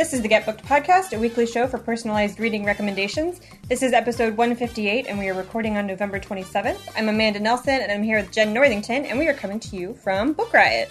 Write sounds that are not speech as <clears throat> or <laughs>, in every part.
This is the Get Booked Podcast, a weekly show for personalized reading recommendations. This is episode 158, and we are recording on November 27th. I'm Amanda Nelson, and I'm here with Jenn Northington, and we are coming to you from Book Riot.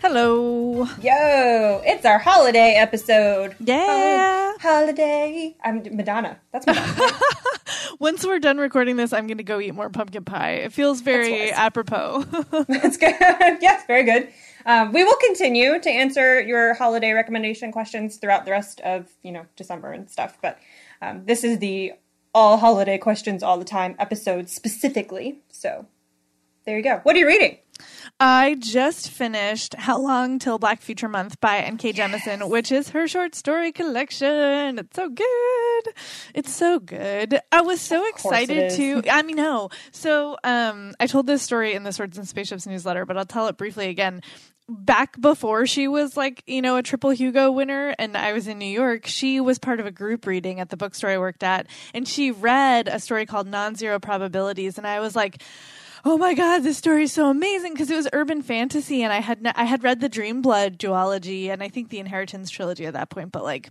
Hello. Yo, it's our holiday episode. Yeah. Holiday. I'm Madonna. That's Madonna. <laughs> Once we're done recording this, I'm going to go eat more pumpkin pie. It feels very apropos. <laughs> That's good. <laughs> yes, very good. Um, we will continue to answer your holiday recommendation questions throughout the rest of you know December and stuff. But um, this is the all holiday questions all the time episode specifically. So there you go. What are you reading? I just finished How Long Till Black Future Month by N.K. Jemisin, yes. which is her short story collection. It's so good. It's so good. I was so excited to I mean no. So um I told this story in the Swords and Spaceships newsletter, but I'll tell it briefly again back before she was like, you know, a triple Hugo winner and I was in New York, she was part of a group reading at the bookstore I worked at and she read a story called Non-Zero Probabilities and I was like, "Oh my god, this story is so amazing" because it was urban fantasy and I had I had read the Dreamblood duology and I think the Inheritance trilogy at that point, but like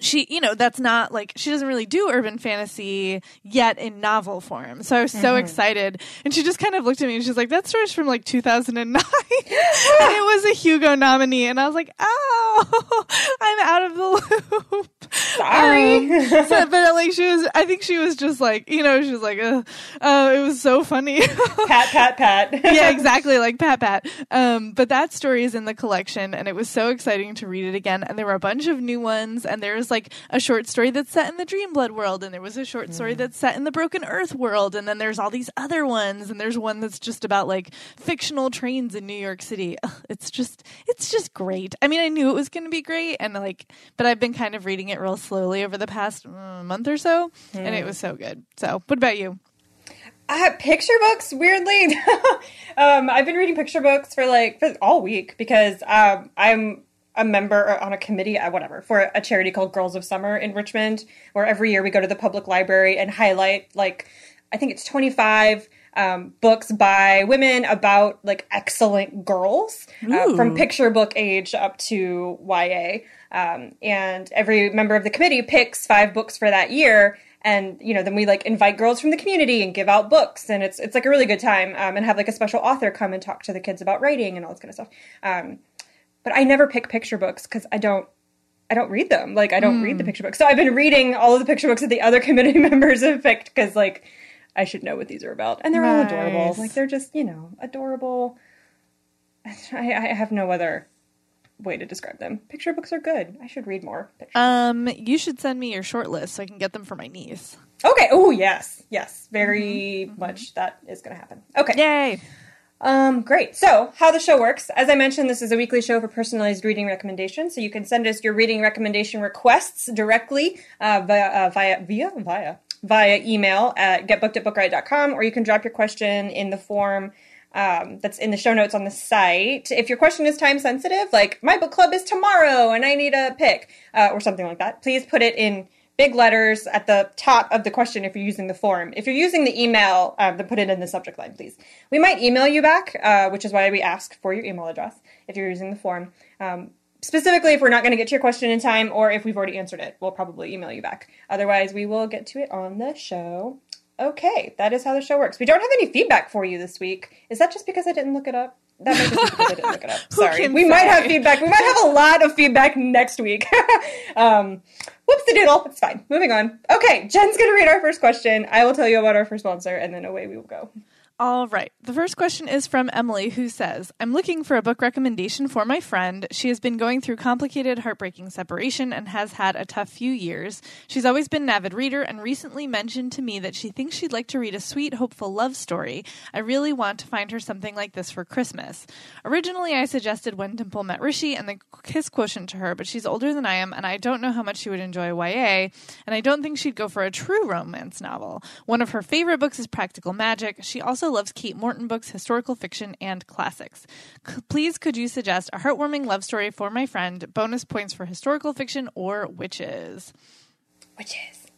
she, you know, that's not like she doesn't really do urban fantasy yet in novel form. So I was so mm-hmm. excited. And she just kind of looked at me and she's like, that story's from like 2009. <laughs> and it was a Hugo nominee. And I was like, oh, <laughs> I'm out of the loop. Sorry. Um, so, but like she was, I think she was just like, you know, she was like, uh, uh it was so funny. <laughs> pat, pat, pat. yeah, exactly. Like pat, pat. Um, but that story is in the collection and it was so exciting to read it again. And there were a bunch of new ones and there's like a short story that's set in the Dreamblood world, and there was a short story mm. that's set in the Broken Earth world, and then there's all these other ones, and there's one that's just about like fictional trains in New York City. Ugh, it's just, it's just great. I mean, I knew it was going to be great, and like, but I've been kind of reading it real slowly over the past uh, month or so, mm. and it mm. was so good. So, what about you? Uh, picture books, weirdly. <laughs> um, I've been reading picture books for like for all week because um, I'm a member on a committee, uh, whatever, for a charity called Girls of Summer in Richmond, where every year we go to the public library and highlight like I think it's 25 um, books by women about like excellent girls uh, from picture book age up to YA. Um, and every member of the committee picks five books for that year. And you know, then we like invite girls from the community and give out books, and it's it's like a really good time. Um, and have like a special author come and talk to the kids about writing and all this kind of stuff. But I never pick picture books because I don't I don't read them. Like I don't mm. read the hmm. picture books. So I've been reading all of the picture books that the other <laughs> committee members have picked because like I should know what these are about. And they're nice. all adorable. Like they're just, you know, adorable. <laughs> I, I have no other way to describe them. Picture books are good. I should read more. Um, you should send me your short list so I can get them for my niece. Okay. Oh yes, yes, very mm-hmm. much. That is going to happen. Okay. Yay. Um, great. So, how the show works. As I mentioned, this is a weekly show for personalized reading recommendations. So you can send us your reading recommendation requests directly uh, via, uh, via via via email at getbooked at bookriot.com, or you can drop your question in the form um, that's in the show notes on the site. If your question is time sensitive, like my book club is tomorrow and I need a pick, uh, or something like that, please put it in big letters at the top of the question if you're using the form. If you're using the email, um, then put it in the subject line, please. We might email you back, uh, which is why we ask for your email address if you're using the form. Um, specifically, if we're not going to get to your question in time or if we've already answered it, we'll probably email you back. Otherwise, we will get to it on the show. Okay, that is how the show works. We don't have any feedback for you this week. Is that just because I didn't look it up? That just because I didn't look it up. <laughs> Sorry. We say? might have feedback. We might have a lot of feedback next week. <laughs> um, Whoops the doodle. It's fine. Moving on. Okay, Jen's going to read our first question. I will tell you about our first sponsor, and then away we will go. All right. The first question is from Emily, who says, I'm looking for a book recommendation for my friend. She has been going through complicated, heartbreaking separation and has had a tough few years. She's always been an avid reader and recently mentioned to me that she thinks she'd like to read a sweet, hopeful love story. I really want to find her something like this for Christmas. Originally, I suggested When Dimple Met Rishi and the Kiss Quotient to her, but she's older than I am and I don't know how much she would enjoy YA, and I don't think she'd go for a true romance novel. One of her favorite books is Practical Magic. She also loves Kate Morton books, historical fiction, and classics. C- please, could you suggest a heartwarming love story for my friend? Bonus points for historical fiction or witches. Witches.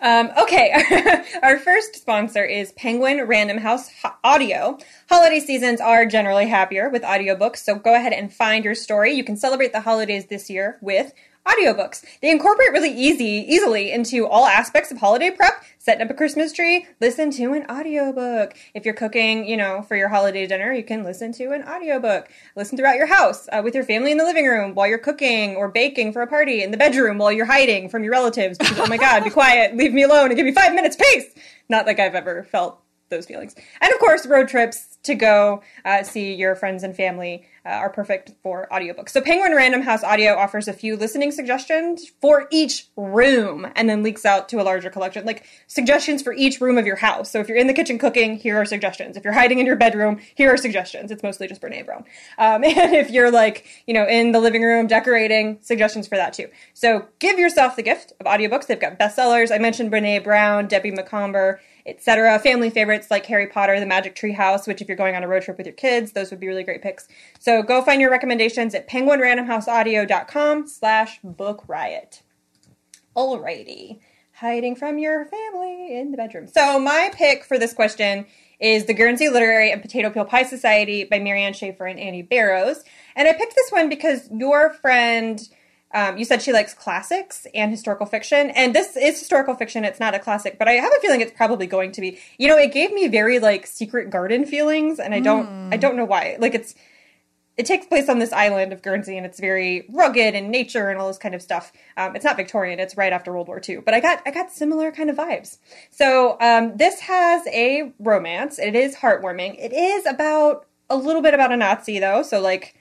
Um, okay, <laughs> our first sponsor is Penguin Random House Audio. Holiday seasons are generally happier with audiobooks, so go ahead and find your story. You can celebrate the holidays this year with audiobooks. They incorporate really easy, easily into all aspects of holiday prep. Setting up a Christmas tree, listen to an audiobook. If you're cooking, you know, for your holiday dinner, you can listen to an audiobook. Listen throughout your house uh, with your family in the living room while you're cooking or baking for a party in the bedroom while you're hiding from your relatives because, oh my God, be quiet, leave me alone, and give me five minutes, pace. Not like I've ever felt those feelings. And of course, road trips to go uh, see your friends and family uh, are perfect for audiobooks. So Penguin Random House Audio offers a few listening suggestions for each room and then leaks out to a larger collection, like suggestions for each room of your house. So if you're in the kitchen cooking, here are suggestions. If you're hiding in your bedroom, here are suggestions. It's mostly just Brene Brown. Um, <laughs> and if you're like, you know, in the living room decorating, suggestions for that too. So give yourself the gift of audiobooks. They've got bestsellers. I mentioned Brene Brown, Debbie Macomber, etc. Family favorites like Harry Potter, The Magic Tree House, which if you're going on a road trip with your kids, those would be really great picks. So go find your recommendations at penguinrandomhouseaudio.com slash book riot. Alrighty. Hiding from your family in the bedroom. So my pick for this question is The Guernsey Literary and Potato Peel Pie Society by Mary Ann Shaffer and Annie Barrows. And I picked this one because your friend um, you said she likes classics and historical fiction, and this is historical fiction. It's not a classic, but I have a feeling it's probably going to be. You know, it gave me very like Secret Garden feelings, and I don't, mm. I don't know why. Like it's, it takes place on this island of Guernsey, and it's very rugged and nature and all this kind of stuff. Um, it's not Victorian; it's right after World War II. But I got, I got similar kind of vibes. So um, this has a romance. It is heartwarming. It is about a little bit about a Nazi, though. So like,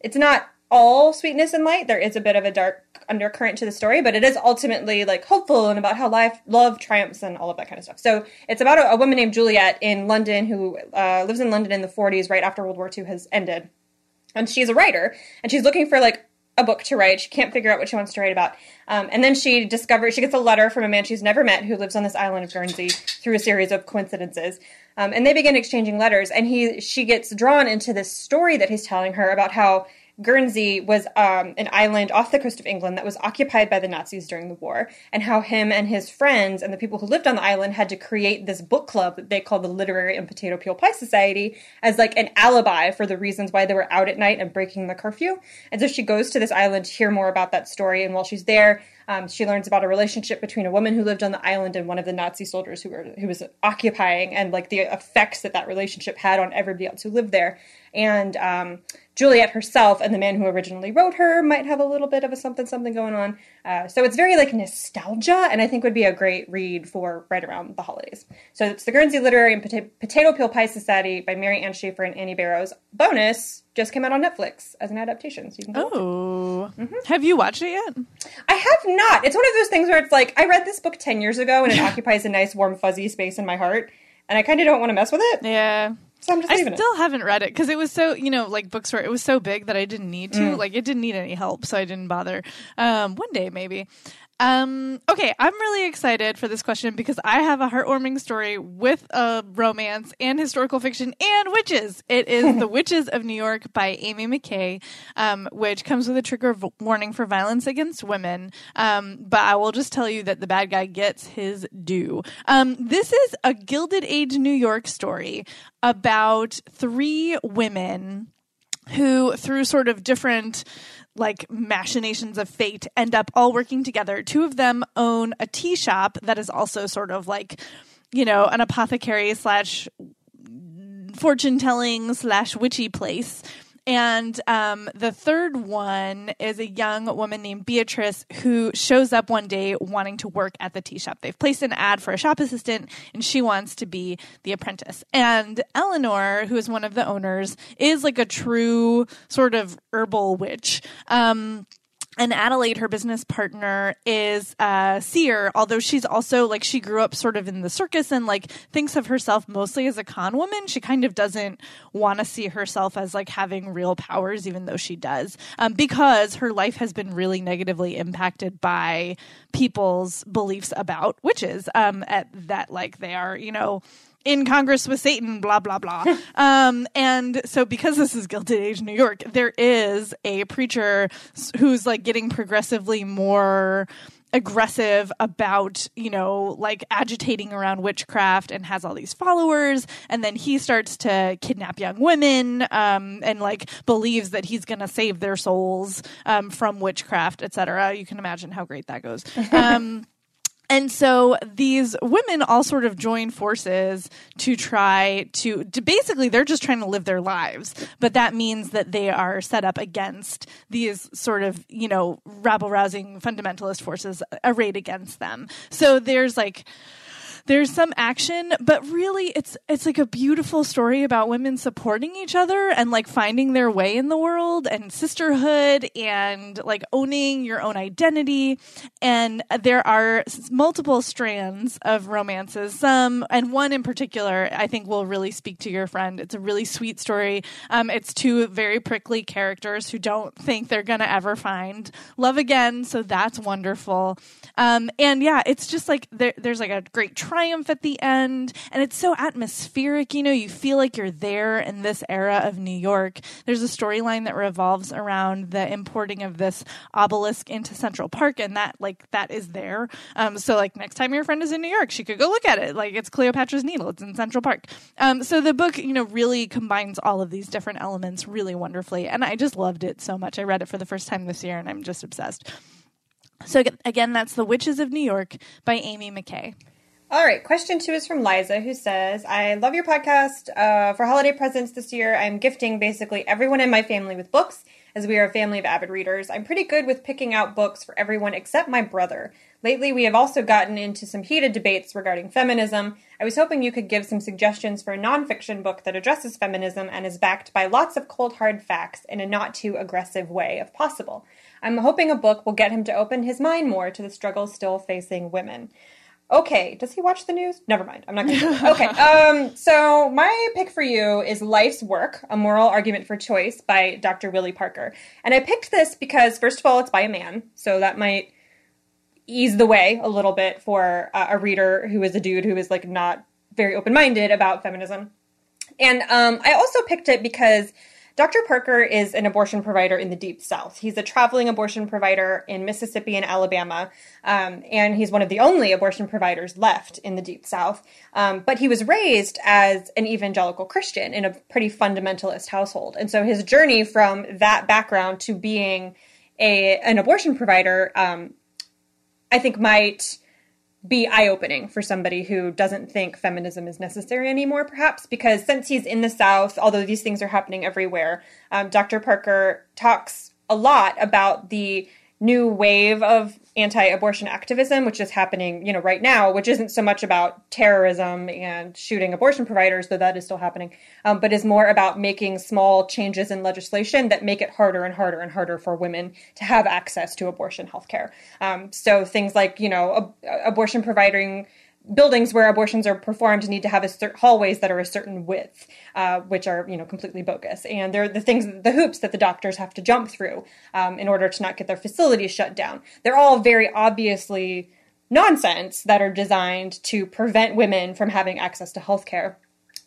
it's not all sweetness and light. There is a bit of a dark undercurrent to the story, but it is ultimately like hopeful and about how life, love triumphs and all of that kind of stuff. So it's about a, a woman named Juliet in London who uh, lives in London in the 40s, right after World War II has ended. And she's a writer, and she's looking for like a book to write. She can't figure out what she wants to write about. Um, and then she discovers, she gets a letter from a man she's never met who lives on this island of Guernsey through a series of coincidences. Um, and they begin exchanging letters, and he, she gets drawn into this story that he's telling her about how Guernsey was um, an island off the coast of England that was occupied by the Nazis during the war, and how him and his friends and the people who lived on the island had to create this book club that they called the Literary and Potato Peel Pie Society as like an alibi for the reasons why they were out at night and breaking the curfew. And so she goes to this island to hear more about that story, and while she's there, um, she learns about a relationship between a woman who lived on the island and one of the Nazi soldiers who were who was occupying, and like the effects that that relationship had on everybody else who lived there. And um, Juliet herself and the man who originally wrote her might have a little bit of a something something going on. Uh, so it's very like nostalgia, and I think would be a great read for right around the holidays. So it's the Guernsey Literary and Pota- Potato Peel Pie Society by Mary Ann Shaffer and Annie Barrows. Bonus just came out on Netflix as an adaptation, so you can. oh, mm-hmm. have you watched it yet? I have not. It's one of those things where it's like I read this book ten years ago, and it <laughs> occupies a nice warm fuzzy space in my heart, and I kind of don't want to mess with it. Yeah. So I'm just I still it. haven't read it because it was so you know like bookstore. It was so big that I didn't need to. Mm. Like it didn't need any help, so I didn't bother. Um, one day maybe. Um, okay, I'm really excited for this question because I have a heartwarming story with a romance and historical fiction and witches. It is The <laughs> Witches of New York by Ami McKay, um, which comes with a trigger v- warning for violence against women. Um, but I will just tell you that the bad guy gets his due. Um, this is a Gilded Age New York story about three women who, through sort of different like machinations of fate end up all working together. Two of them own a tea shop that is also sort of like, you know, an apothecary slash fortune telling slash witchy place. And um, the third one is a young woman named Beatrice who shows up one day wanting to work at the tea shop. They've placed an ad for a shop assistant, and she wants to be the apprentice. And Eleanor, who is one of the owners, is like a true sort of herbal witch. Um, and Adelaide, her business partner, is a seer, although she's also like she grew up sort of in the circus and like thinks of herself mostly as a con woman. She kind of doesn't want to see herself as like having real powers, even though she does, um, because her life has been really negatively impacted by people's beliefs about witches. Um, at that, like they are, you know, in Congress with Satan, blah, blah, blah. <laughs> um, and so because this is Gilded Age New York, there is a preacher who's like getting progressively more aggressive about, you know, like agitating around witchcraft and has all these followers. And then he starts to kidnap young women um, and like believes that he's going to save their souls um, from witchcraft, etc. You can imagine how great that goes. <laughs> Um, and so these women all sort of join forces to try to, to, basically they're just trying to live their lives. But that means that they are set up against these sort of you know rabble rousing fundamentalist forces arrayed against them. So there's like there's some action, but really it's it's like a beautiful story about women supporting each other and like finding their way in the world and sisterhood and like owning your own identity. And there are multiple strands of romances. Some and one in particular I think will really speak to your friend. It's a really sweet story. Um, it's two very prickly characters who don't think they're gonna ever find love again, so that's wonderful. Um, and yeah, it's just like there, there's like a great triumph at the end, and it's so atmospheric. You know, you feel like you're there in this era of New York. There's a storyline that revolves around the importing of this obelisk into Central Park, and that like that is there. Um, so like next time your friend is in New York, she could go look at it. Like it's Cleopatra's Needle. It's in Central Park. Um, so the book, you know, really combines all of these different elements really wonderfully, and I just loved it so much. I read it for the first time this year, and I'm just obsessed. So again, that's The Witches of New York by Ami McKay. All right, question two is from Liza, who says, I love your podcast. Uh, for holiday presents this year, I'm gifting basically everyone in my family with books, as we are a family of avid readers. I'm pretty good with picking out books for everyone except my brother. Lately, we have also gotten into some heated debates regarding feminism. I was hoping you could give some suggestions for a nonfiction book that addresses feminism and is backed by lots of cold hard facts in a not too aggressive way, if possible. I'm hoping a book will get him to open his mind more to the struggles still facing women. Okay, does he watch the news? Never mind. I'm not going to. <laughs> Okay. Um, so my pick for you is Life's Work: A Moral Argument for Choice by Dr. Willie Parker. And I picked this because first of all, it's by a man, so that might ease the way a little bit for uh, a reader who is a dude who is like not very open-minded about feminism. And um, I also picked it because Dr. Parker is an abortion provider in the Deep South. He's a traveling abortion provider in Mississippi and Alabama, um, and he's one of the only abortion providers left in the Deep South. Um, but he was raised as an evangelical Christian in a pretty fundamentalist household. And so his journey from that background to being a, an abortion provider, um, I think might be eye opening for somebody who doesn't think feminism is necessary anymore, perhaps, because since he's in the South, although these things are happening everywhere, um, Dr. Parker talks a lot about the new wave of anti-abortion activism which is happening you know right now which isn't so much about terrorism and shooting abortion providers though that is still happening um, but is more about making small changes in legislation that make it harder and harder and harder for women to have access to abortion health care um, so things like you know ab- abortion providing buildings where abortions are performed need to have a certain hallways that are a certain width, uh, which are you know completely bogus, and they're the things, the hoops that the doctors have to jump through um, in order to not get their facilities shut down. They're all very obviously nonsense that are designed to prevent women from having access to health care.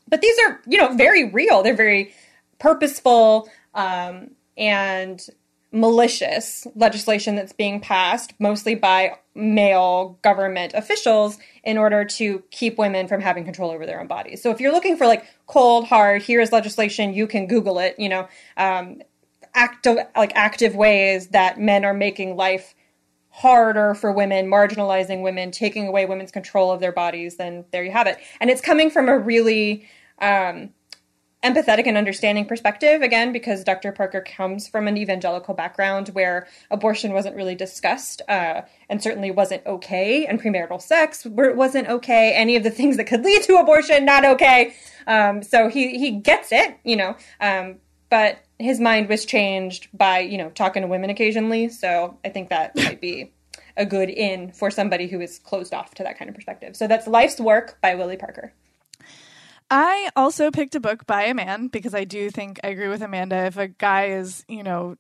But these are you know very real. They're very purposeful um, and malicious legislation that's being passed mostly by male government officials in order to keep women from having control over their own bodies. So if you're looking for like cold hard, here's legislation, you can Google it. You know, um, active like active ways that men are making life harder for women, marginalizing women, taking away women's control of their bodies. Then there you have it. And it's coming from a really um, empathetic and understanding perspective again because dr parker comes from an evangelical background where abortion wasn't really discussed uh, and certainly wasn't okay and premarital sex wasn't okay any of the things that could lead to abortion not okay. Um, so he he gets it you know um, but his mind was changed by you know talking to women occasionally. So i think that might be a good in for somebody who is closed off to that kind of perspective. So that's life's work by willie parker I also picked a book by a man because I do think I agree with Amanda. If a guy is, you know,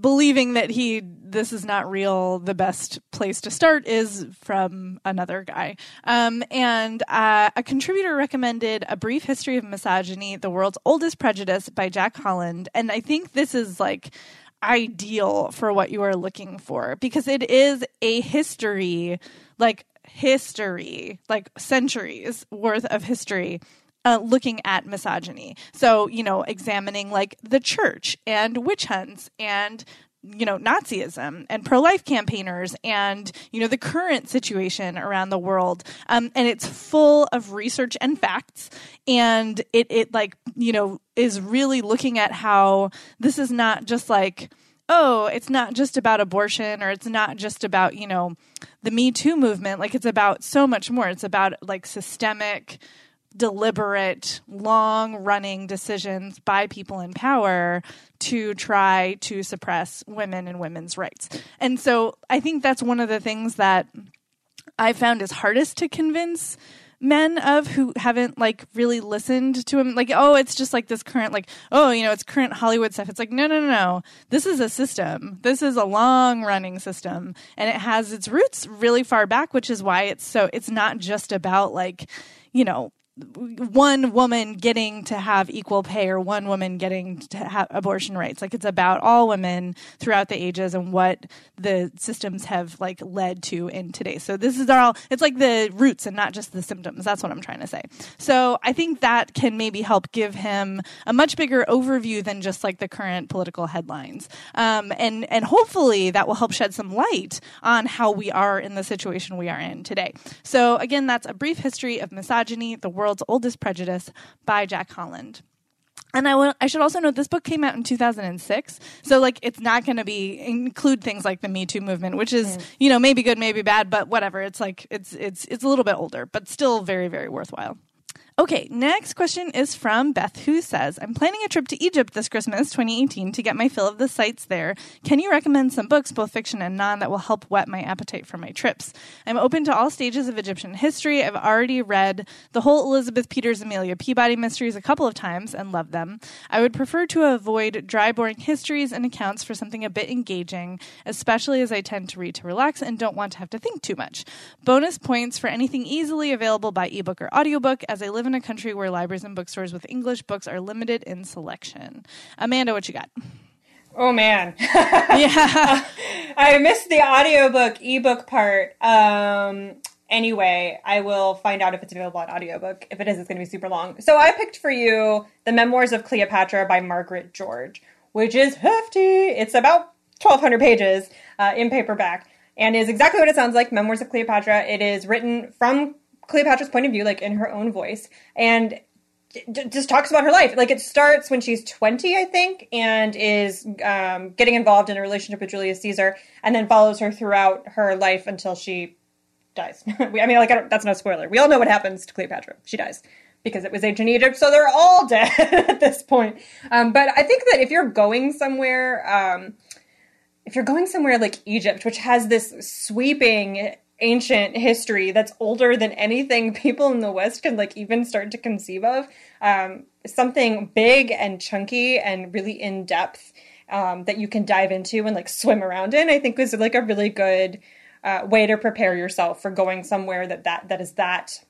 believing that he this is not real, the best place to start is from another guy. Um, and uh, a contributor recommended A Brief History of Misogyny: The World's Oldest Prejudice by Jack Holland, and I think this is like ideal for what you are looking for because it is a history like history like centuries worth of history uh, looking at misogyny. So, you know, examining like the church and witch hunts and you know Nazism and pro-life campaigners and you know the current situation around the world. Um, and it's full of research and facts. And it it like you know is really looking at how this is not just like oh it's not just about abortion or it's not just about you know the me too movement. Like it's about so much more. It's about like systemic deliberate, long running decisions by people in power to try to suppress women and women's rights. And so I think that's one of the things that I found is hardest to convince men of who haven't like really listened to him like oh it's just like this current like oh you know it's current hollywood stuff. It's like no no no no. This is a system. This is a long running system. And it has its roots really far back which is why it's so it's not just about like you know one woman getting to have equal pay or one woman getting to have abortion rights. Like it's about all women throughout the ages and what the systems have like led to in today so this is all it's like the roots and not just the symptoms. That's what i'm trying to say. So i think that can maybe help give him a much bigger overview than just like the current political headlines. Um, and and hopefully that will help shed some light on how we are in the situation we are in today. So again that's a brief history of misogyny the World's Oldest Prejudice by Jack Holland. And I, w- I should also note this book came out in 2006, so like it's not going to be include things like the Me Too movement, which is mm. you know maybe good, maybe bad, but whatever. It's like it's it's it's a little bit older, but still very very worthwhile. Okay, next question is from Beth, who says, I'm planning a trip to Egypt this Christmas 2018 to get my fill of the sights there. Can you recommend some books, both fiction and non, that will help whet my appetite for my trips? I'm open to all stages of Egyptian history. I've already read the whole Elizabeth Peters Amelia Peabody mysteries a couple of times and love them. I would prefer to avoid dry, boring histories and accounts for something a bit engaging, especially as I tend to read to relax and don't want to have to think too much. Bonus points for anything easily available by ebook or audiobook, as I live live in a country where libraries and bookstores with English books are limited in selection. Amanda, what you got? Oh man. <laughs> yeah. I missed the audiobook ebook part. Um anyway, I will find out if it's available on audiobook. If it is, it's going to be super long. So I picked for you The Memoirs of Cleopatra by Margaret George, which is hefty. It's about 1200 pages uh, in paperback and is exactly what it sounds like, Memoirs of Cleopatra. It is written from Cleopatra's point of view, like in her own voice, and d- just talks about her life. Like it starts when she's 20, I think, and is um, getting involved in a relationship with Julius Caesar, and then follows her throughout her life until she dies. <laughs> I mean, like I that's no spoiler. We all know what happens to Cleopatra. She dies because it was ancient Egypt, so they're all <laughs> dead at this point. Um, but I think that if you're going somewhere, um, if you're going somewhere like Egypt, which has this sweeping ancient history that's older than anything <laughs> people in the West can like even start to conceive of. Um, something big and chunky and really in depth um, that you can dive into and like swim around in. I think was like a really good uh, way to prepare yourself for going somewhere that that that is that.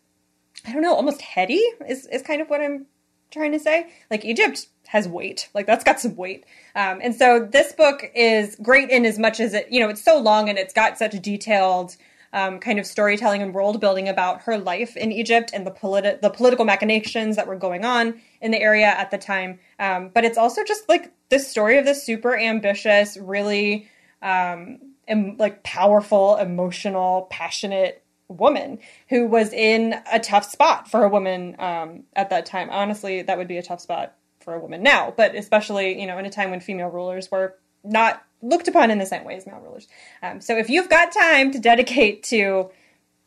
I don't know, almost heady is is kind of what I'm trying to say. Like Egypt has weight, like that's got some weight. Um, and so this book is great in as much as it, you know, it's so long and it's got such detailed um, kind of storytelling and world building about her life in Egypt and the, politi- the political machinations that were going on in the area at the time. Um, but it's also just like the story of this super ambitious, really um, em- like powerful, emotional, passionate woman who was in a tough spot for a woman um, at that time. Honestly, that would be a tough spot for a woman now, but especially you know in a time when female rulers were not looked upon in the same way as male rulers. Um, so if you've got time to dedicate to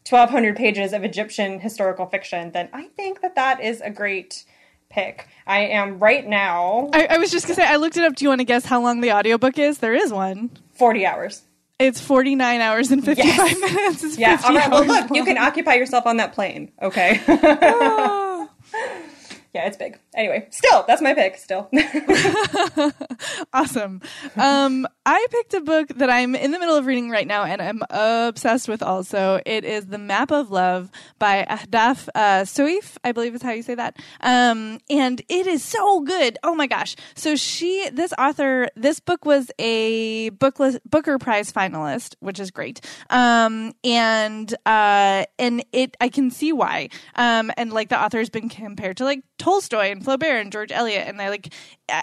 1200 pages of Egyptian historical fiction, then I think that that is a great pick. I am right now. I, I was just gonna say I looked it up. Do you want to guess how long the audiobook is? There is one. 40 hours. It's 49 hours and 55 Yes. <laughs> minutes. It's Yeah. 50 All right. Well, look, you can occupy yourself on that plane. Okay. Oh. <laughs> <laughs> yeah, it's big. Anyway, still, that's my pick. Still. <laughs> awesome. Um, I picked a book that I'm in the middle of reading right now and I'm obsessed with also. It is The Map of Love by Ahdaf uh, Soueif, I believe is how you say that. Um, and it is so good. Oh my gosh. So she, this author, this book was a bookless, Booker Prize finalist, which is great. Um, and, uh, and it, I can see why. Um, and like the author has been compared to like Tolstoy and Flaubert and George Eliot. And I like,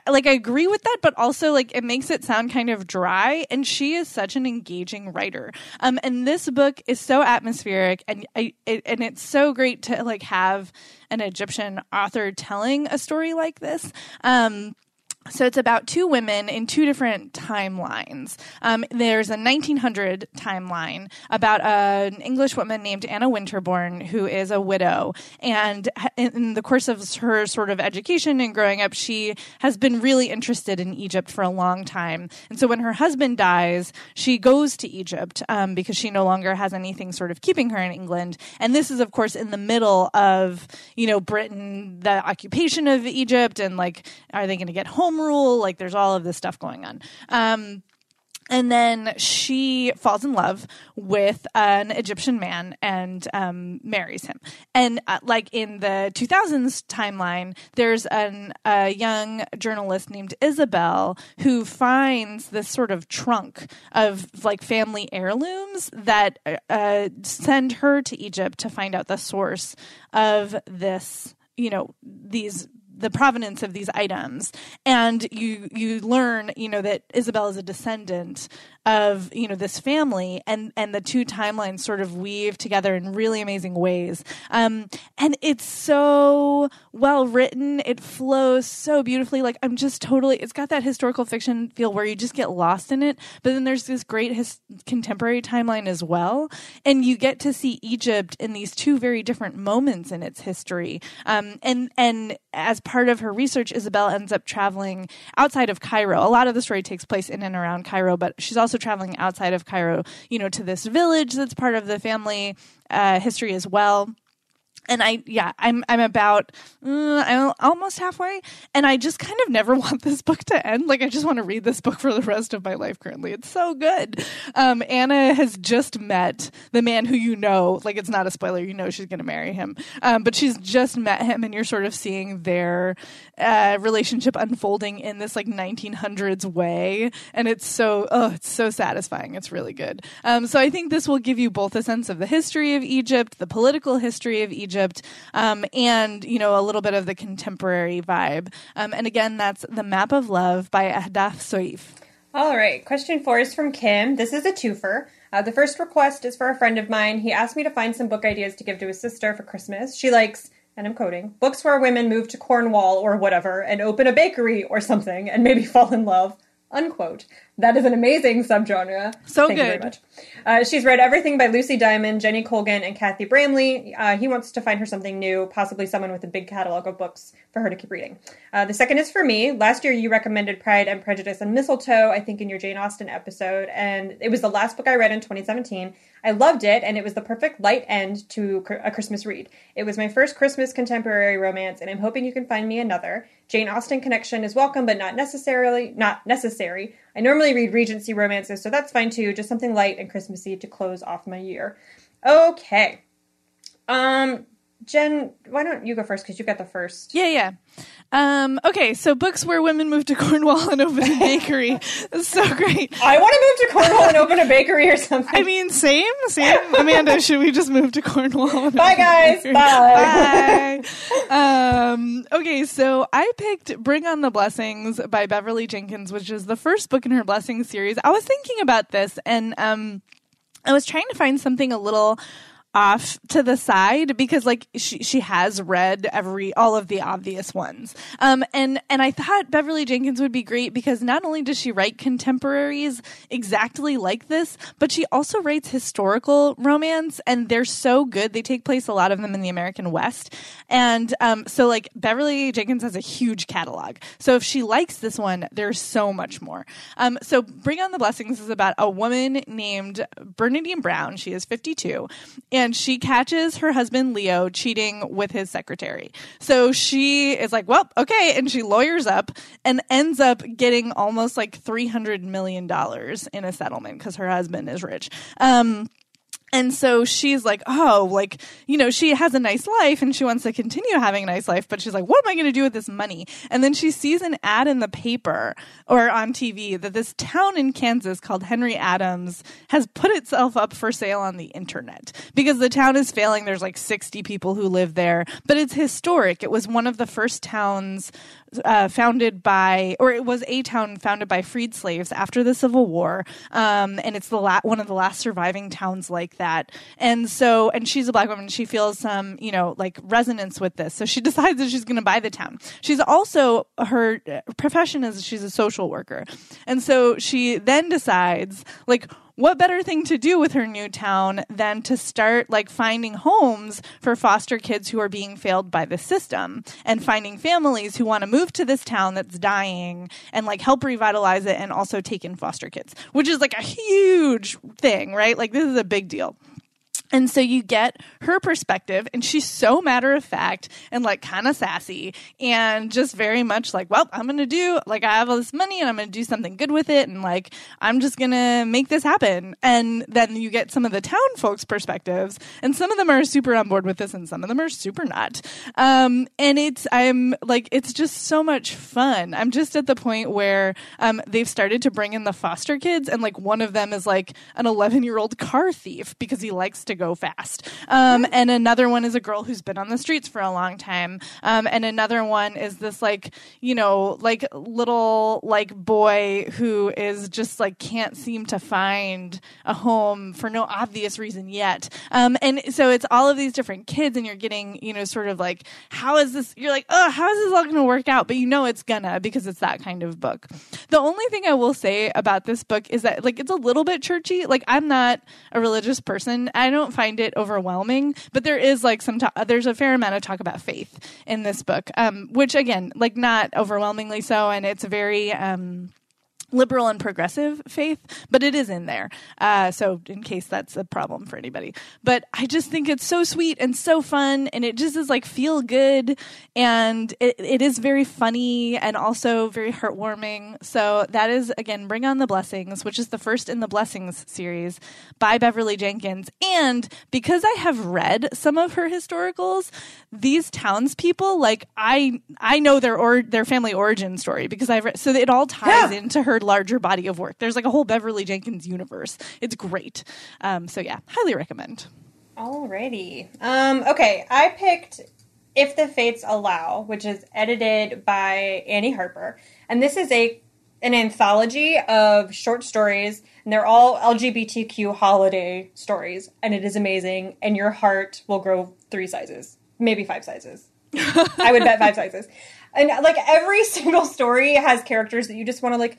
like I agree with that, but also like it makes it sound kind of dry. And she is such an engaging writer. Um, and this book is so atmospheric, and I it, and it's so great to like have an Egyptian author telling a story like this. Um, so it's about two women in two different timelines. Um, there's a 1900 timeline about uh, an English woman named Anna Winterbourne who is a widow, and in the course of her sort of education and growing up, she has been really interested in Egypt for a long time. And so when her husband dies, she goes to Egypt um, because she no longer has anything sort of keeping her in England. And this is, of course, in the middle of you know Britain, the occupation of Egypt, and like, are they going to get home rule? Like, there's all of this stuff going on. Um, and then she falls in love with an Egyptian man and um, marries him. And uh, like in the 2000s timeline, there's an, a young journalist named Isabel who finds this sort of trunk of like family heirlooms that uh, send her to Egypt to find out the source of this, you know, these the provenance of these items. And you you learn you know that Isabel is a descendant of you know this family and and the two timelines sort of weave together in really amazing ways. Um and it's so well written. It flows so beautifully. Like i'm just totally it's got that historical fiction feel where you just get lost in it but then there's this great his, contemporary timeline as well. And you get to see egypt in these two very different moments in its history. Um and and as part of her research isabel ends up traveling outside of cairo. A lot of the story takes place in and around cairo but she's also traveling outside of cairo you know to this village that's part of the family uh, history as well and I yeah I'm I'm about uh, I'm almost halfway. And I just kind of never <laughs> want this book to end. Like I just want to read this book for the rest of my life currently. It's so good. Um, Anna has just met the man who you know like it's not a spoiler you know she's gonna marry him. Um, but she's just met him and you're sort of seeing their uh, relationship unfolding in this like 1900s way. And it's so oh it's so satisfying. It's really good. Um, so I think this will give you both a sense of the history of Egypt the political history of Egypt um, and you know a little bit of the contemporary vibe um, and again that's the map of love by Ahdaf Soueif All right. Question four is from Kim. This is a twofer. Uh, the first request is for a friend of mine. He asked me to find some book ideas to give to his sister for Christmas. She likes, and I'm quoting, books where women move to Cornwall or whatever and open a bakery or something and maybe <laughs> fall in love. Unquote. That is an amazing subgenre. So Thank you very much. Uh, she's read everything by Lucy Diamond, Jenny Colgan, and Cathy Bramley. Uh, he wants to find her something new, possibly someone with a big catalog of books for her to keep reading. Uh, the second is for me. Last year, you recommended Pride and Prejudice and Mistletoe, I think, in your Jane Austen episode, and it was the last book I read in 2017. I loved it, and it was the perfect light end to a Christmas read. It was my first Christmas contemporary romance, and I'm hoping you can find me another. Jane Austen connection is welcome, but not necessarily not necessary. I normally read Regency romances, so that's fine too. Just something light and Christmassy to close off my year. Okay. Um, Jen, why don't you go first? Because you got the first. Yeah, yeah. Um, okay, so books where women move to <laughs> Cornwall and open a bakery. That's so great. I want to move to Cornwall and open a bakery or something. I mean, same, same. Amanda, <laughs> should we just move to Cornwall? and Bye, guys. Bye. Bye. um, okay, so I picked Bring on the Blessings by Beverly Jenkins, which is the first book in her Blessings series. I was thinking about this and um, I was trying to find something a little off to the side because like she she has read every all of the obvious ones. Um and and I thought Beverly Jenkins would be great because not only does she write contemporaries exactly like this, but she also writes historical romance and they're so good. They take place a lot of them in the American West. And um so like Beverly Jenkins has a huge catalog. So if she likes this one, there's so much more. Um so Bring on the Blessings is about a woman named Bernadine Brown. She is 52 and and she catches her husband Leo cheating with his secretary. So she is like, well, okay. And she lawyers up and ends up getting almost like $300 million in a settlement because her husband is rich. Um, and so she's like, oh, like, you know, she has a nice life and she wants to continue having a nice life, but she's like, what am I going to do with this money? And then she sees an ad in the paper or on TV that this town in Kansas called Henry Adams has put itself up for sale on the internet because the town is failing. There's like 60 people who live there, but it's historic. It was one of the first towns uh, founded by, or it was a town founded by freed slaves after the Civil War, um, and it's the la- one of the last surviving towns like that. And so, and she's a black woman. She feels some, you know, like resonance with this. So she <laughs> decides that she's going to buy the town. She's also her profession is she's a social worker, and so she then decides like what better thing to do with her new town than to start like finding homes for foster kids who are being failed by the system and finding families who want to move to this town that's dying and like help revitalize it and also take in foster kids, which is like a huge thing, right? Like this is a big deal. And so you get her perspective, and she's so matter of fact and like kind of sassy and just very much like, well, I'm going to do, like, I have all this money and I'm going to do something good with it. And like, I'm just going to make this happen. And then you get some of the town folks' perspectives, and some of them are super on board with this, and some of them are super not. Um, and it's, I'm like, it's just so much fun. I'm just at the point where um, they've started to bring in the foster kids, and like, one of them is like an 11 year old car thief because he likes to go fast. Um, and another one is a girl who's been on the streets for a long time. Um, and another one is this like, you know, like little like boy who is just like can't seem to find a home for no obvious reason yet. Um, and so it's all of these different kids and you're getting, you know, sort of like, how is this? You're like, oh, how is this all going to work out? But you know it's gonna because it's that kind of book. The only thing I will say about this book is that like it's a little bit churchy. Like I'm not a religious person. I don't find it overwhelming, but there is like some, ta- there's a fair amount of talk about faith in this book, um, which again, like not overwhelmingly so. And it's very, um, liberal and progressive faith, but it is in there. Uh, so, in case that's a problem for anybody, but I just think it's so sweet and so fun, and it just is like feel good, and it, it is very funny and also very heartwarming. So that is again, Bring on the Blessings, which is the first in the Blessings series by Beverly Jenkins, and because I have read some of her historicals, these townspeople like I I know their or their family origin story because I've read so it all ties yeah. into her larger body of work. There's like a whole Beverly Jenkins universe. It's great. Um, so yeah, highly recommend. Alrighty. Um, okay, I picked If the Fates Allow, which is edited by Annie Harper, and this is a an anthology of short stories, and they're all LGBTQ holiday stories, and it is amazing. And your heart will grow three sizes, maybe five sizes. <laughs> I would bet five sizes. And like every <laughs> single story has characters that you just want to like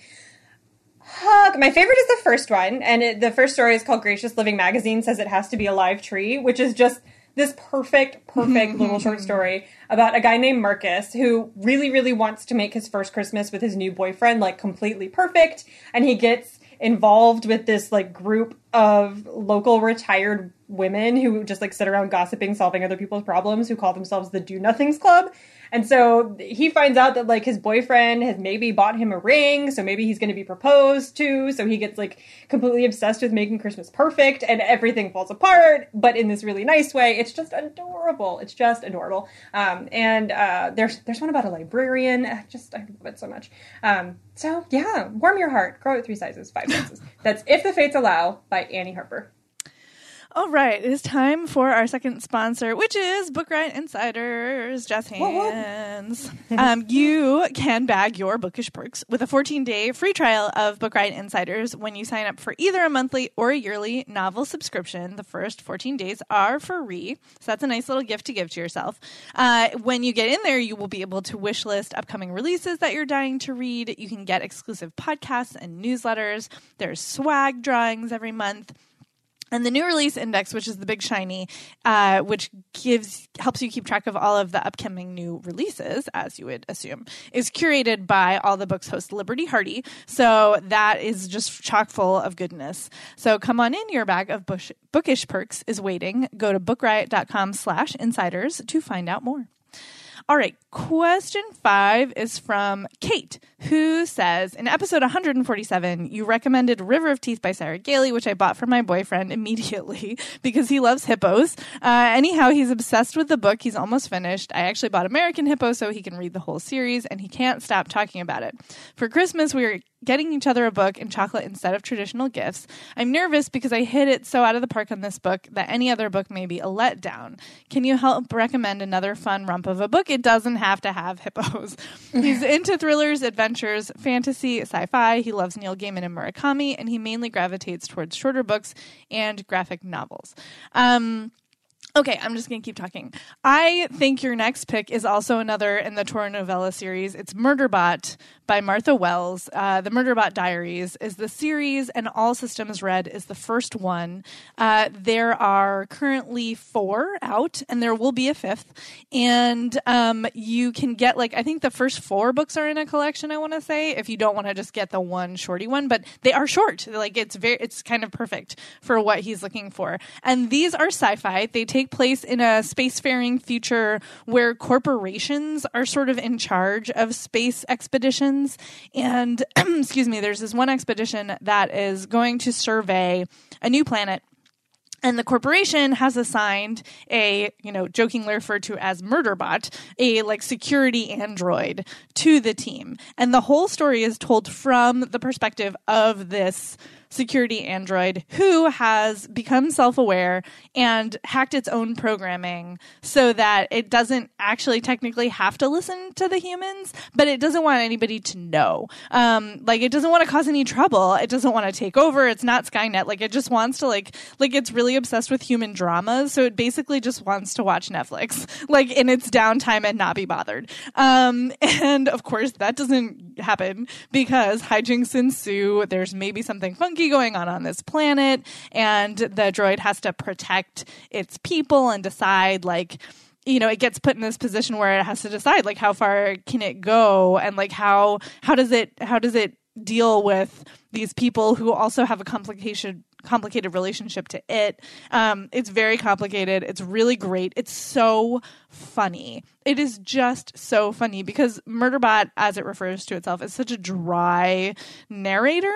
hug. My favorite is the first one, and it, the first story is called Gracious Living Magazine says it has to be a live tree, which is just this perfect, perfect <laughs> little short story about a guy named Marcus who really, really wants to make his first Christmas with his new boyfriend like completely perfect, and he gets involved with this like group of local retired women who just like sit around gossiping, solving other people's problems, who call themselves the Do Nothings Club. And so he finds out that like his boyfriend has maybe bought him a ring, so maybe he's going to be proposed to. So he gets like completely obsessed with making Christmas perfect, and everything falls apart, but in this really nice way. It's just adorable. It's just adorable. Um, and uh, there's there's one about a librarian. Just I love it so much. Um, so yeah, warm your heart. Grow it three sizes, five sizes. That's if the fates allow by Annie Harper. All right, it is time for our second sponsor, which is Book Riot Insiders. Jazz hands. um, you can bag your bookish perks with a 14 day free trial of Book Riot Insiders when you sign up for either a monthly or a yearly novel subscription. The first 14 days are free, so that's a nice little gift to give to yourself. Uh, when you get in there, you will be able to wish list upcoming releases that you're dying to read. You can get exclusive podcasts and newsletters. There's swag drawings every month. And the new release index, which is the big shiny, uh, which gives helps you keep track of all of the upcoming new releases, as you would assume, is curated by all the books host Liberty Hardy. So that is just chock full of goodness. So come on in, your bag of bush, bookish perks is waiting. Go to bookriot.com slash insiders to find out more. All right, question five is from Kate, who says In episode 147, you recommended River of Teeth by Sarah Gailey, which I bought for my boyfriend immediately <laughs> because he loves hippos. Uh, anyhow, he's obsessed with the book. He's almost finished. I actually bought American Hippo so he can read the whole series, and he can't stop talking about it. For Christmas, we were getting each other a book and chocolate instead of traditional gifts. I'm nervous because I hit it so out of the park on this book that any other book may be a letdown. Can you help recommend another fun rump of a book? It doesn't have to have hippos. He's into thrillers, adventures, fantasy, sci fi. He loves Neil Gaiman and Murakami, and he mainly gravitates towards shorter books and graphic novels. Um, Okay, I'm just going to keep talking. I think your next pick is also another in the Tora novella series. It's Murderbot by Martha Wells. Uh, the Murderbot Diaries is the series, and All Systems Red is the first one. Uh, there are currently four out, and there will be a fifth. And um, you can get, like, I think the first four books are in a collection, I want to say, if you don't want to just get the one shorty one, but they are short. Like, it's very, it's kind of perfect for what he's looking for. And these are sci fi. They take place in a spacefaring future where corporations are sort of in charge of space expeditions expeditions. And <clears throat> excuse me, there's this one expedition that is going to survey a new planet and the corporation has assigned a you know jokingly referred to as murderbot a like security android to the team and the whole story is told from the perspective of this security android who has become self aware and hacked its own programming so that it doesn't actually technically have to listen to the humans, but it doesn't want anybody to know. Um, like, it doesn't want to cause any trouble. It doesn't want to take over. It's not Skynet. Like, it just wants to, like, like, it's really obsessed with human dramas. So it basically just wants to watch Netflix, <laughs> like, in its downtime and not be bothered. Um, and of course, that doesn't happen because hijinks ensue. There's maybe something funky going on on this planet, and the droid has to protect its people and decide like you know it gets put in this position where it has to decide like how far can it go and like how how does it how does it deal with these people who also have a complication complicated relationship to it. Um, it's very complicated. It's really great. It's so funny. It is just so funny because Murderbot, as it refers to itself, is such a dry narrator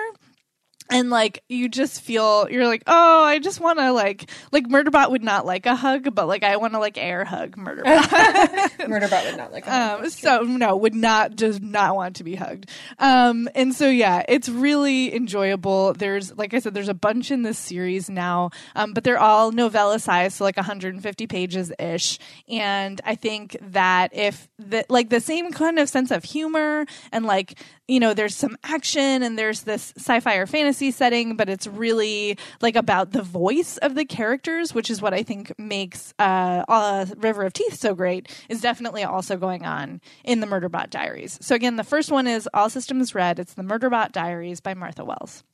and like you just feel you're like oh i just want to like like murderbot would not like a hug but like i want to like air hug murderbot. <laughs> Murderbot would not like a hug um, so no would not just not want to be hugged. Um and so yeah it's really enjoyable. There's like i said there's a bunch in this series now um but they're all novella size so like 150 pages ish and i think that if the like the same kind of sense of humor and like you know, there's some action and there's this sci-fi or fantasy setting, but it's really like about the voice of the characters, which is what I think makes uh, uh, River of Teeth so great. Is definitely also going on in the Murderbot Diaries. So again, the first one is All Systems Red. It's the Murderbot Diaries by Martha Wells.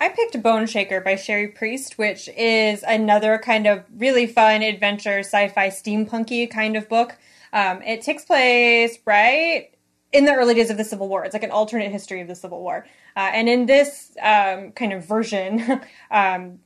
I picked Bone Shaker by Cherie Priest, which is another kind of really fun adventure, sci-fi, steampunky kind of book. Um, it takes place right in the early days of the Civil War. It's like an alternate history of the Civil War. Uh, and in this um, kind of version, <laughs> um,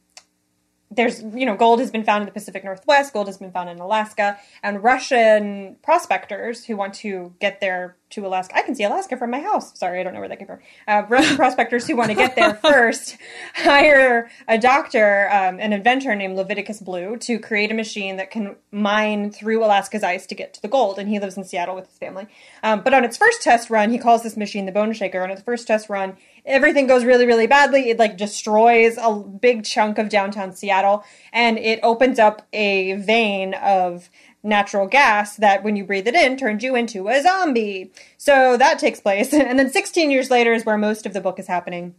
there's you know gold has been found in the Pacific Northwest, gold has been found in Alaska, and Russian prospectors who want to get there to Alaska. I can see Alaska from my house. Sorry, I don't know where that came from. Uh, Russian <laughs> prospectors who want to get there first <laughs> hire a doctor, um, an inventor named Leviticus Blue, to create a machine that can mine through Alaska's ice to get to the gold. And he lives in Seattle with his family. Um, but on its first test run, he calls this machine the Bone Shaker. On its first test run, everything goes really, really badly. It like destroys a big chunk of downtown Seattle and it opens up a vein of natural gas that when you breathe it in turns you into a zombie. So that takes place. <laughs> And then 16 years later is where most of the book is happening.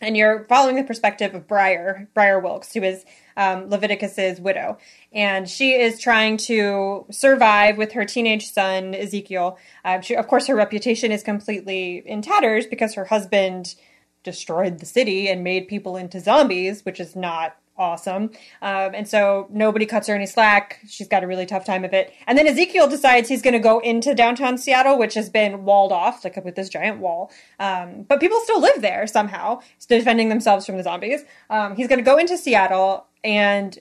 And you're following the perspective of Briar, Briar Wilkes, who is um, Leviticus's widow. And she is trying to survive with her teenage son, Ezekiel. Uh, she, of course, her reputation is completely in tatters because her husband destroyed the city and made people into zombies, which is not awesome. Um, and so nobody cuts her any slack. She's got a really tough time of it. And then Ezekiel decides he's going to go into downtown Seattle, which has been walled off, like with this giant wall. Um, but people still live there somehow, defending themselves from the zombies. Um, he's going to go into Seattle and,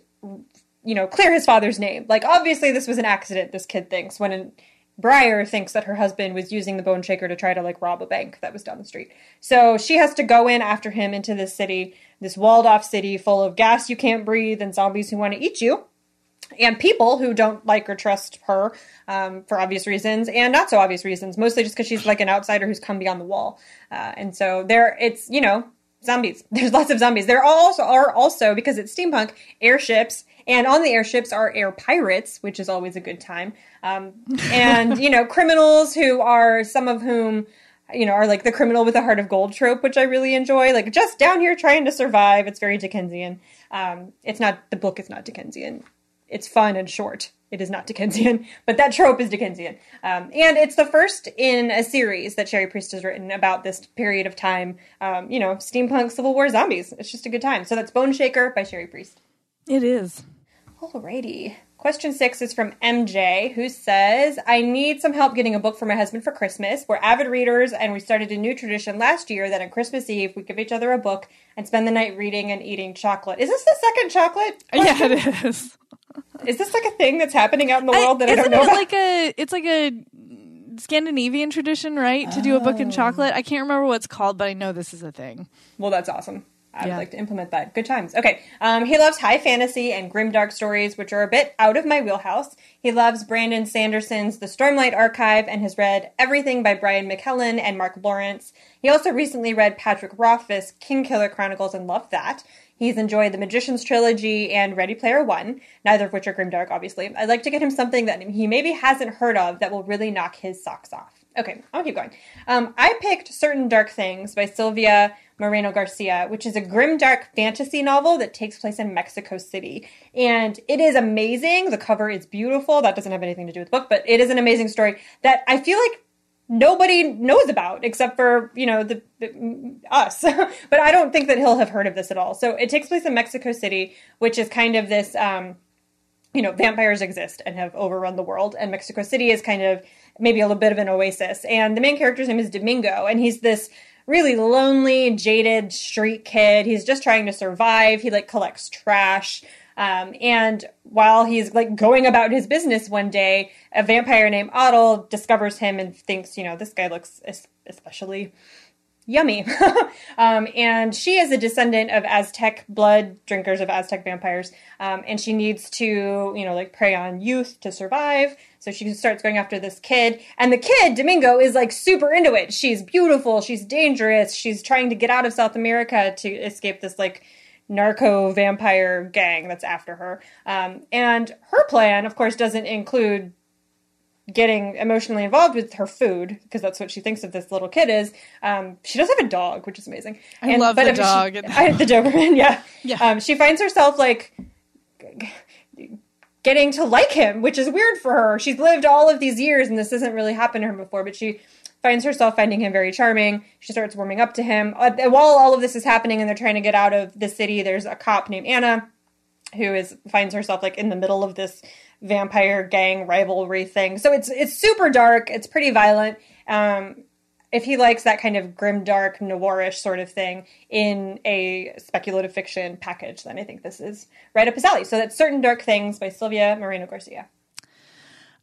you know, clear his father's name. Like, obviously, this was an accident, this kid thinks, when Briar thinks that her husband was using the bone shaker to try to like rob a bank that was down the street. So she has to go in after him into this city, this walled off city full of gas you can't breathe and zombies who want to eat you. And people who don't like or trust her um, for obvious reasons and not so obvious reasons, mostly just because she's like an outsider who's come beyond the wall. Uh, and so there, it's you know zombies. <laughs> There's lots of zombies. There also are also because it's steampunk airships and on the airships are air pirates, which is always a good time. Um, and, you know, criminals who are some of whom, you know, are like the criminal with a heart of gold trope, which I really enjoy. Like just down here trying to survive. It's very Dickensian. Um, it's not, the book is not Dickensian. It's fun and short. It is not <laughs> Dickensian, but that trope is Dickensian. Um, and it's the first in a series that Cherie Priest has written about this period of time. Um, you know, steampunk, Civil War zombies. It's just a good time. So that's Bone Shaker by Cherie Priest. It is. Alrighty. Question six is from MJ, who says, I need some help getting a book for my husband for Christmas. We're avid readers, and we started a new tradition last year that on Christmas Eve, we give each other a book and spend the night reading and eating chocolate. Is this the second chocolate? Question? <laughs> Yeah, it is. is this like a thing that's happening out in the world I, that I don't know it about? Like a, it's like a Scandinavian tradition, right? To do a book in oh. chocolate. I can't remember what it's called, but I know this is a thing. Well, that's awesome. I would like to implement that. Good times. Okay. Um, he loves high fantasy and grim dark stories, which are a bit out of my wheelhouse. He loves Brandon Sanderson's The Stormlight Archive and has read everything by Brian McClellan and Mark Lawrence. He also recently read Patrick Rothfuss' Kingkiller Chronicles and loved that. He's enjoyed the Magician's Trilogy and Ready Player One, neither of which are grimdark, obviously. I'd like to get him something that he maybe hasn't heard of that will really knock his socks off. Okay, I'll keep going. Um, I picked Certain Dark Things by Silvia Moreno Garcia, which is a grim dark fantasy novel that takes place in Mexico City. And it is amazing. The cover is beautiful. That doesn't have anything to do with the book, but it is an amazing story that I feel like nobody knows about except for you know the, the us <laughs> but i don't think that he'll have heard of this at all so it takes place in mexico city which is kind of this um, you know vampires exist and have overrun the world and mexico city is kind of maybe a little bit of an oasis and the main character's name is domingo and he's this really lonely, jaded street kid. He's just trying to survive. He like collects trash. Um, and while he's like going about his business one day, a vampire named Atl discovers him and thinks, you know, this guy looks especially yummy. <laughs> um, and she is a descendant of Aztec blood drinkers of Aztec vampires. Um, and she needs to, you know, like prey on youth to survive. So she starts going after this kid. And the kid, Domingo, is like super into it. She's beautiful. She's dangerous. She's trying to get out of South America to escape this like narco vampire gang that's after her. Um, and her plan, of course, doesn't include getting emotionally involved with her food because that's what she thinks of this little kid is. Um, she does have a dog, which is amazing. I and, love the dog. She, <laughs> I, the Doberman, yeah. Yeah. Um, she finds herself like getting to like him, which is weird for her. She's lived all of these years and this hasn't really happened to her before, but she finds herself finding him very charming. She starts warming up to him. Uh, while all of this is happening and they're trying to get out of the city, there's a cop named Anna who is finds herself like in the middle of this vampire gang rivalry thing. So it's it's super dark. It's pretty violent. Um, if he likes that kind of grim, dark, noirish sort of thing in a speculative fiction package, then I think this is right up his alley. So that's Certain Dark Things by Silvia Moreno Garcia.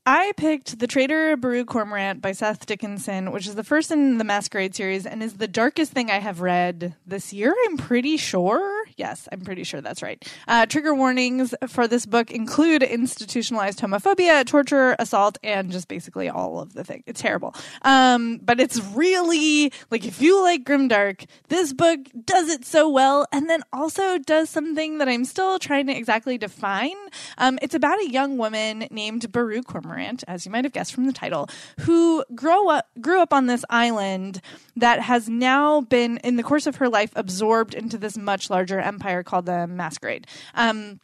I picked The Traitor Baru Cormorant by Seth Dickinson, which is the first in the Masquerade series and is the darkest thing I have read this year, I'm pretty sure. Yes, I'm pretty sure that's right. Uh, trigger warnings for this book include institutionalized homophobia, torture, assault, and just basically all of the things. It's terrible. Um, but it's really like if you like grimdark, this book does it so well, and then also does something that I'm still trying to exactly define. Um, it's about a young woman named Baru Cormorant, as you might have guessed from the title, who grow up grew up on this island that has now been in the course of her life absorbed into this much larger empire called the Masquerade. Um,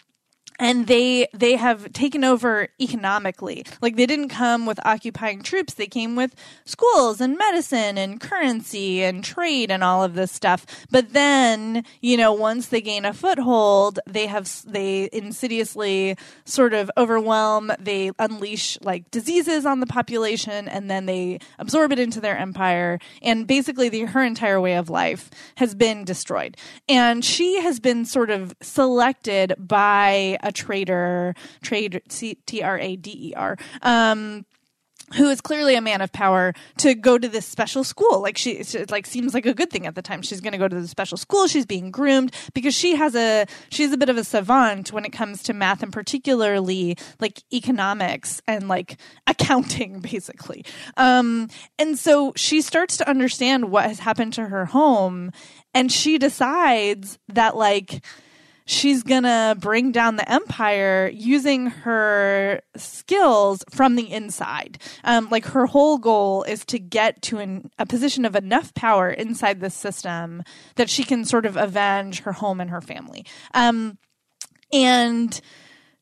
and they they have taken over economically. Like they didn't come with occupying troops. They came with schools and medicine and currency and trade and all of this stuff. But then you know once they gain a foothold they have they insidiously sort of overwhelm. They unleash like diseases on the population and then they absorb it into their empire. And basically the, her entire way of life has been destroyed. And she has been sort of selected by a trader, trade T R A D E R. Um, who is clearly a man of power to go to this special school. Like she it like seems like a good thing at the time. She's going to go to the special school. She's being groomed because she has a she's a bit of a savant when it comes to math and particularly like economics and like accounting <laughs> basically. Um and so she starts to understand what has happened to her home and she decides that like she's gonna bring down the empire using her skills from the inside. Um, like her whole goal is to get to an, a position of enough power inside the system that she can sort of avenge her home and her family. Um, and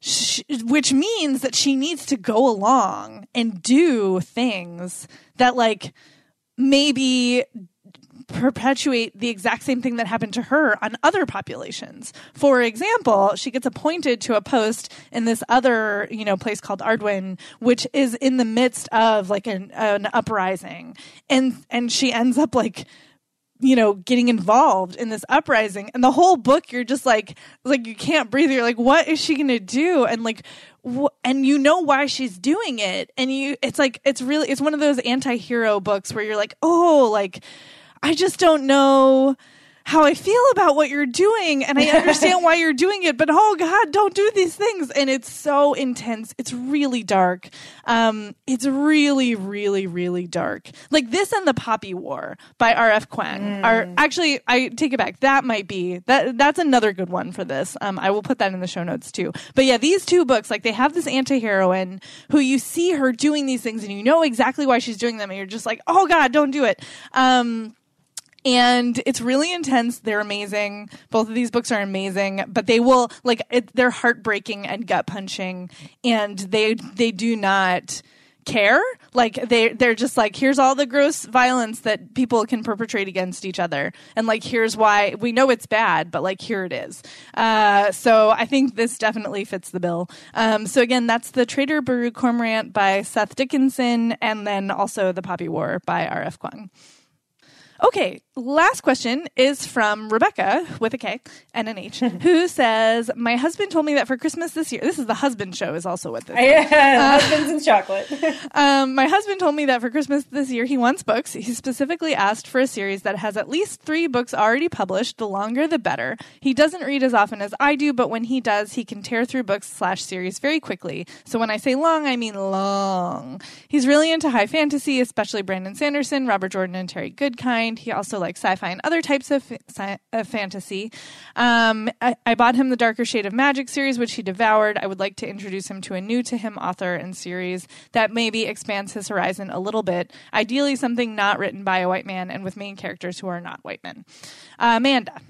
she, which means that she needs to go along and do things that like maybe perpetuate the exact same thing that happened to her on other populations. For example, she gets appointed to a post in this other, you know, place called Aurdwynn, which is in the midst of like an, an uprising. And, and she ends up like, you know, getting involved in this uprising. And the whole book, you're just like, like you can't breathe. You're like, what is she going to do? And like, and you know why she's doing it. And you, it's like, it's really, it's one of those anti-hero books where you're like, oh, like, I just don't know how I feel about what you're doing and I understand why you're doing it, but oh God, don't do these things. And it's so intense. It's really dark. Um, it's really, really, really dark. Like this and the Poppy War by R.F. Kuang mm. are actually, I take it back. That might be, that, that's another good one for this. Um, I will put that in the show notes too. But yeah, these two books, like they have this anti-heroine who you see her doing these things and you know exactly why she's doing them and you're just like, oh God, don't do it. Um, and it's really intense. They're amazing. Both of these books are amazing, but they will like it, they're heartbreaking and gut punching, and they they do not care. Like they they're just like here's all the gross violence that people can perpetrate against each other, and like here's why we know it's bad, but like here it is. Uh, so I think this definitely fits the bill. Um, so again, that's the Traitor Baru Cormorant by Seth Dickinson, and then also the Poppy War by R. F. Kuang. Okay, last question is from Rebecca with a K and an H, <laughs> who says, "My husband told me that for Christmas this year. This is the husband show, is also what this. <laughs> Yeah, uh, husbands and chocolate. <laughs> um, my husband told me that for Christmas this year he wants books. He specifically asked for a series that has at least three books already published. The longer, the better. He doesn't read as often as I do, but when he does, he can tear through books slash series very quickly. So when I say long, I mean long. He's really into high fantasy, especially Brandon Sanderson, Robert Jordan, and Terry Goodkind." He also likes sci-fi and other types of, of fantasy. Um, I, I, bought him the Darker Shade of Magic series, which he devoured. I would like to introduce him to a new to him author and series that maybe expands his horizon a little bit. Ideally, something not written by a white man and with main characters who are not white men. Uh, Amanda.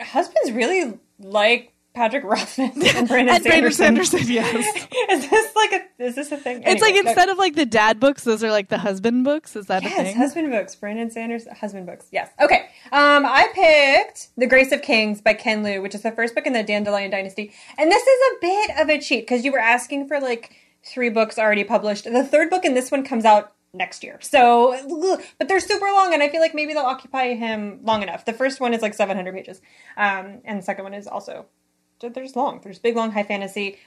Husbands really like Patrick Rothfuss <laughs> and Brandon and Sanderson. Sanderson. Yes. <laughs> is this like a? Is this a thing? Anyway, it's like instead of like the dad books, those are like the husband books. Is that yes, a thing? husband books. Brandon Sanders husband books. Yes. Okay. Um, I picked The Grace of Kings by Ken Liu, which is the first book in the Dandelion Dynasty, and this is a bit of a cheat because you were asking for like three books already published. The third book in this one comes out next year. So, but they're super long, and I feel like maybe they'll occupy him long enough. The first one is like 700 pages, um, and the second one is also there's long. There's big, long, high fantasy.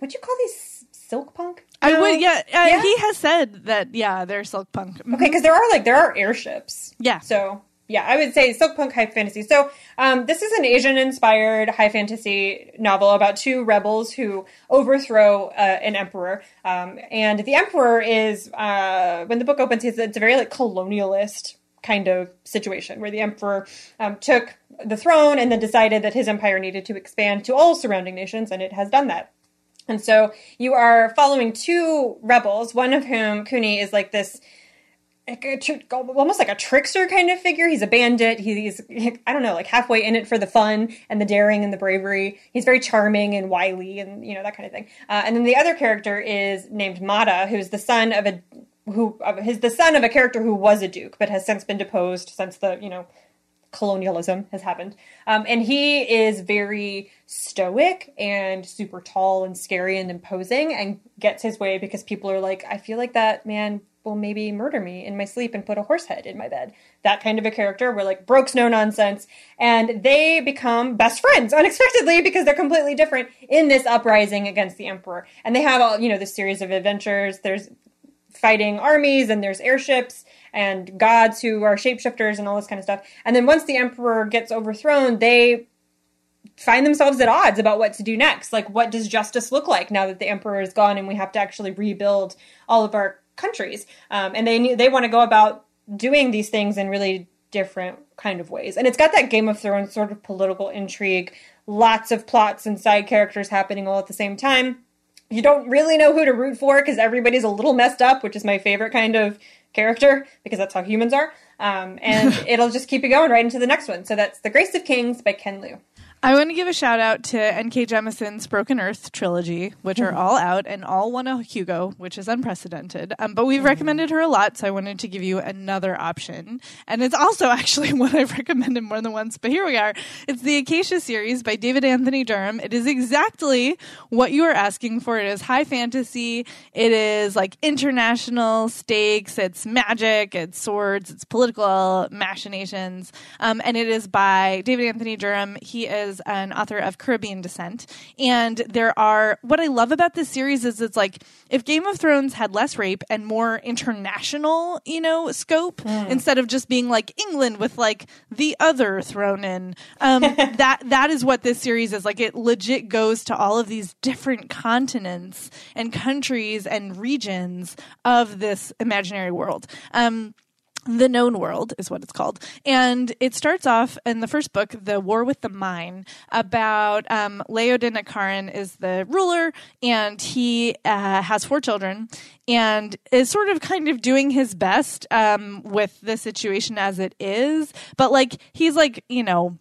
Would you call these silk punk? I would, yeah, uh, He has said that, yeah, they're silk punk. Mm-hmm. Okay, because there are like there are airships. Yeah. So yeah, I would say silk punk high fantasy. So um, this is an Asian-inspired high fantasy novel about two rebels who overthrow uh, an emperor. Um, and the emperor is uh, when the book opens, it's a very like colonialist kind of situation where the emperor um, took the throne and then decided that his empire needed to expand to all surrounding nations, and it has done that. And so you are following two rebels, one of whom Kuni is like this almost like a trickster kind of figure. He's a bandit. He's, <laughs> I don't know, like halfway in it for the fun and the daring and the bravery. He's very charming and wily and, you know, that kind of thing. Uh, and then the other character is named Mata, who's the son of a, who, his, the son of a character who was a duke, but has since been deposed since the, you know, colonialism has happened. Um, and he is very stoic and super tall and scary and imposing and gets his way because people are like, I feel like that man will maybe murder me in my sleep and put a horse head in my bed. That kind of a character where like Broke's no nonsense. And they become best friends unexpectedly because they're completely different in this uprising against the Emperor. And they have all, you know, this series of adventures. There's fighting armies and there's airships and gods who are shapeshifters and all this kind of stuff. And then once the Emperor gets overthrown, they find themselves at odds about what to do next. Like, what does justice look like now that the emperor is gone and we have to actually rebuild all of our countries, um, and they they want to go about doing these things in really different kind of ways. And it's got that Game of Thrones sort of political intrigue, lots of plots and side characters happening all at the same time. You don't really know who to root for because everybody's a little messed up, which is my favorite kind of character because that's how humans are. Um, and <laughs> it'll just keep you going right into the next one. So that's The Grace of Kings by Ken Liu. I want to give a shout out to N.K. Jemisin's Broken Earth trilogy, which are all out and all won a Hugo, which is unprecedented. Um, but we've recommended her a lot, so I wanted to give you another option. And it's also <laughs> actually one I've recommended more than once, but here we are. It's the Acacia series by David Anthony Durham. It is exactly what you are asking for. It is high fantasy. It is like international stakes. It's magic. It's swords. It's political machinations. Um, and it is by David Anthony Durham. He is is an author of Caribbean descent. And there are, what I love about this series is it's like, if Game of Thrones had less rape and more international, you know, scope, mm. instead of just being like England with like the other thrown in, um, <laughs> that, that is what this series is. Like, it legit goes to all of these different continents and countries and regions of this imaginary world. Um, the known world is what it's called. And it starts off in the first book the war with the Mein about um, leodan akaran is the ruler and he uh, has four children and is sort of kind of doing his best um, with the situation as it is. But like he's like you know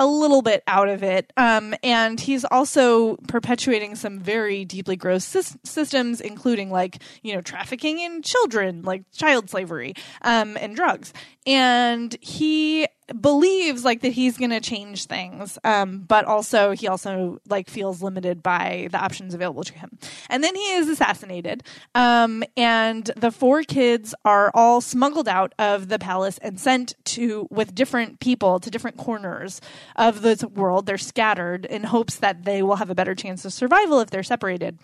a little bit out of it. Um, and he's also perpetuating some very deeply gross sy- systems, including like, you know, trafficking in children, like child slavery, um, and drugs. And he believes like that he's going to change things um, but also he also like feels limited by the options available to him. And then he is assassinated um, and the four kids are all smuggled out of the palace and sent to with different people to different corners of the world. They're scattered in hopes that they will have a better chance of survival if they're separated.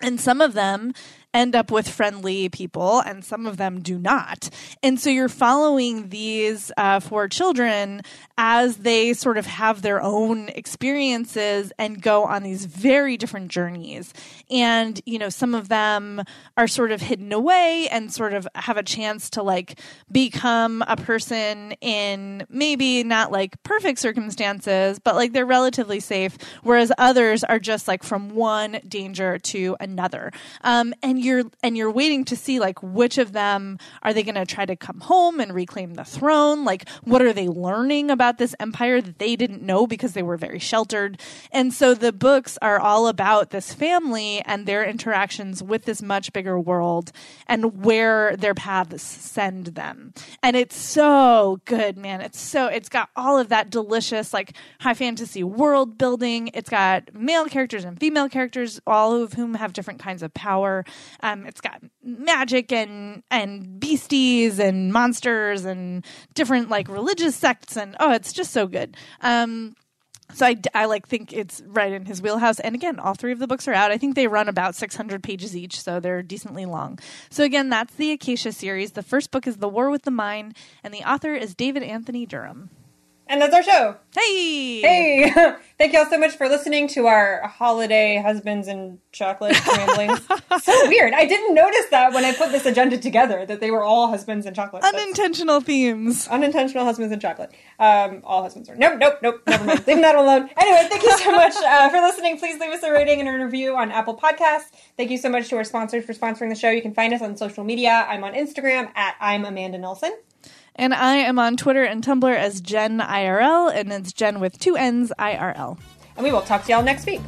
And some of them end up with friendly people and some of them do not. And so you're following these uh, four children as they sort of have their own experiences and go on these very different journeys. And, you know, some of them are sort of hidden away and sort of have a chance to like become a person in maybe not like perfect circumstances, but like they're relatively safe. Whereas others are just like from one danger to another. Um, and you're and you're waiting to see like which of them are they going to try to come home and reclaim the throne? Like what are they learning about this empire that they didn't know because they were very sheltered? And so the books are all about this family and their interactions with this much bigger world and where their paths send them. And it's so good man. It's so it's got all of that delicious like high fantasy world building. It's got male characters and female characters all of whom have different kinds of power um, it's got magic and and beasties and monsters and different like religious sects and oh, it's just so good. Um, So I, I like think it's right in his wheelhouse. And again, all three of the books are out. I think they run about 600 pages each, so they're decently long. So again, that's the Acacia series. The first book is The War with the Mein, and the author is David Anthony Durham. And that's our show. Hey! Hey! <laughs> Thank you all so much for listening to our holiday husbands and chocolate <laughs> ramblings. so weird. I didn't notice that when I put this agenda together, that they were all husbands and chocolate. That's Unintentional themes. unintentional husbands and chocolate. Um, all husbands are. Nope, nope, nope. Never mind. Leave that alone. Anyway, thank you so much uh, for listening. Please leave us a rating and a review on Apple Podcasts. Thank you so much to our sponsors for sponsoring the show. You can find us on social media. I'm on Instagram at I'm Amanda Nelson. And I am on Twitter and Tumblr as Jenn IRL, and it's Jenn with two N's IRL. And we will talk to y'all next week.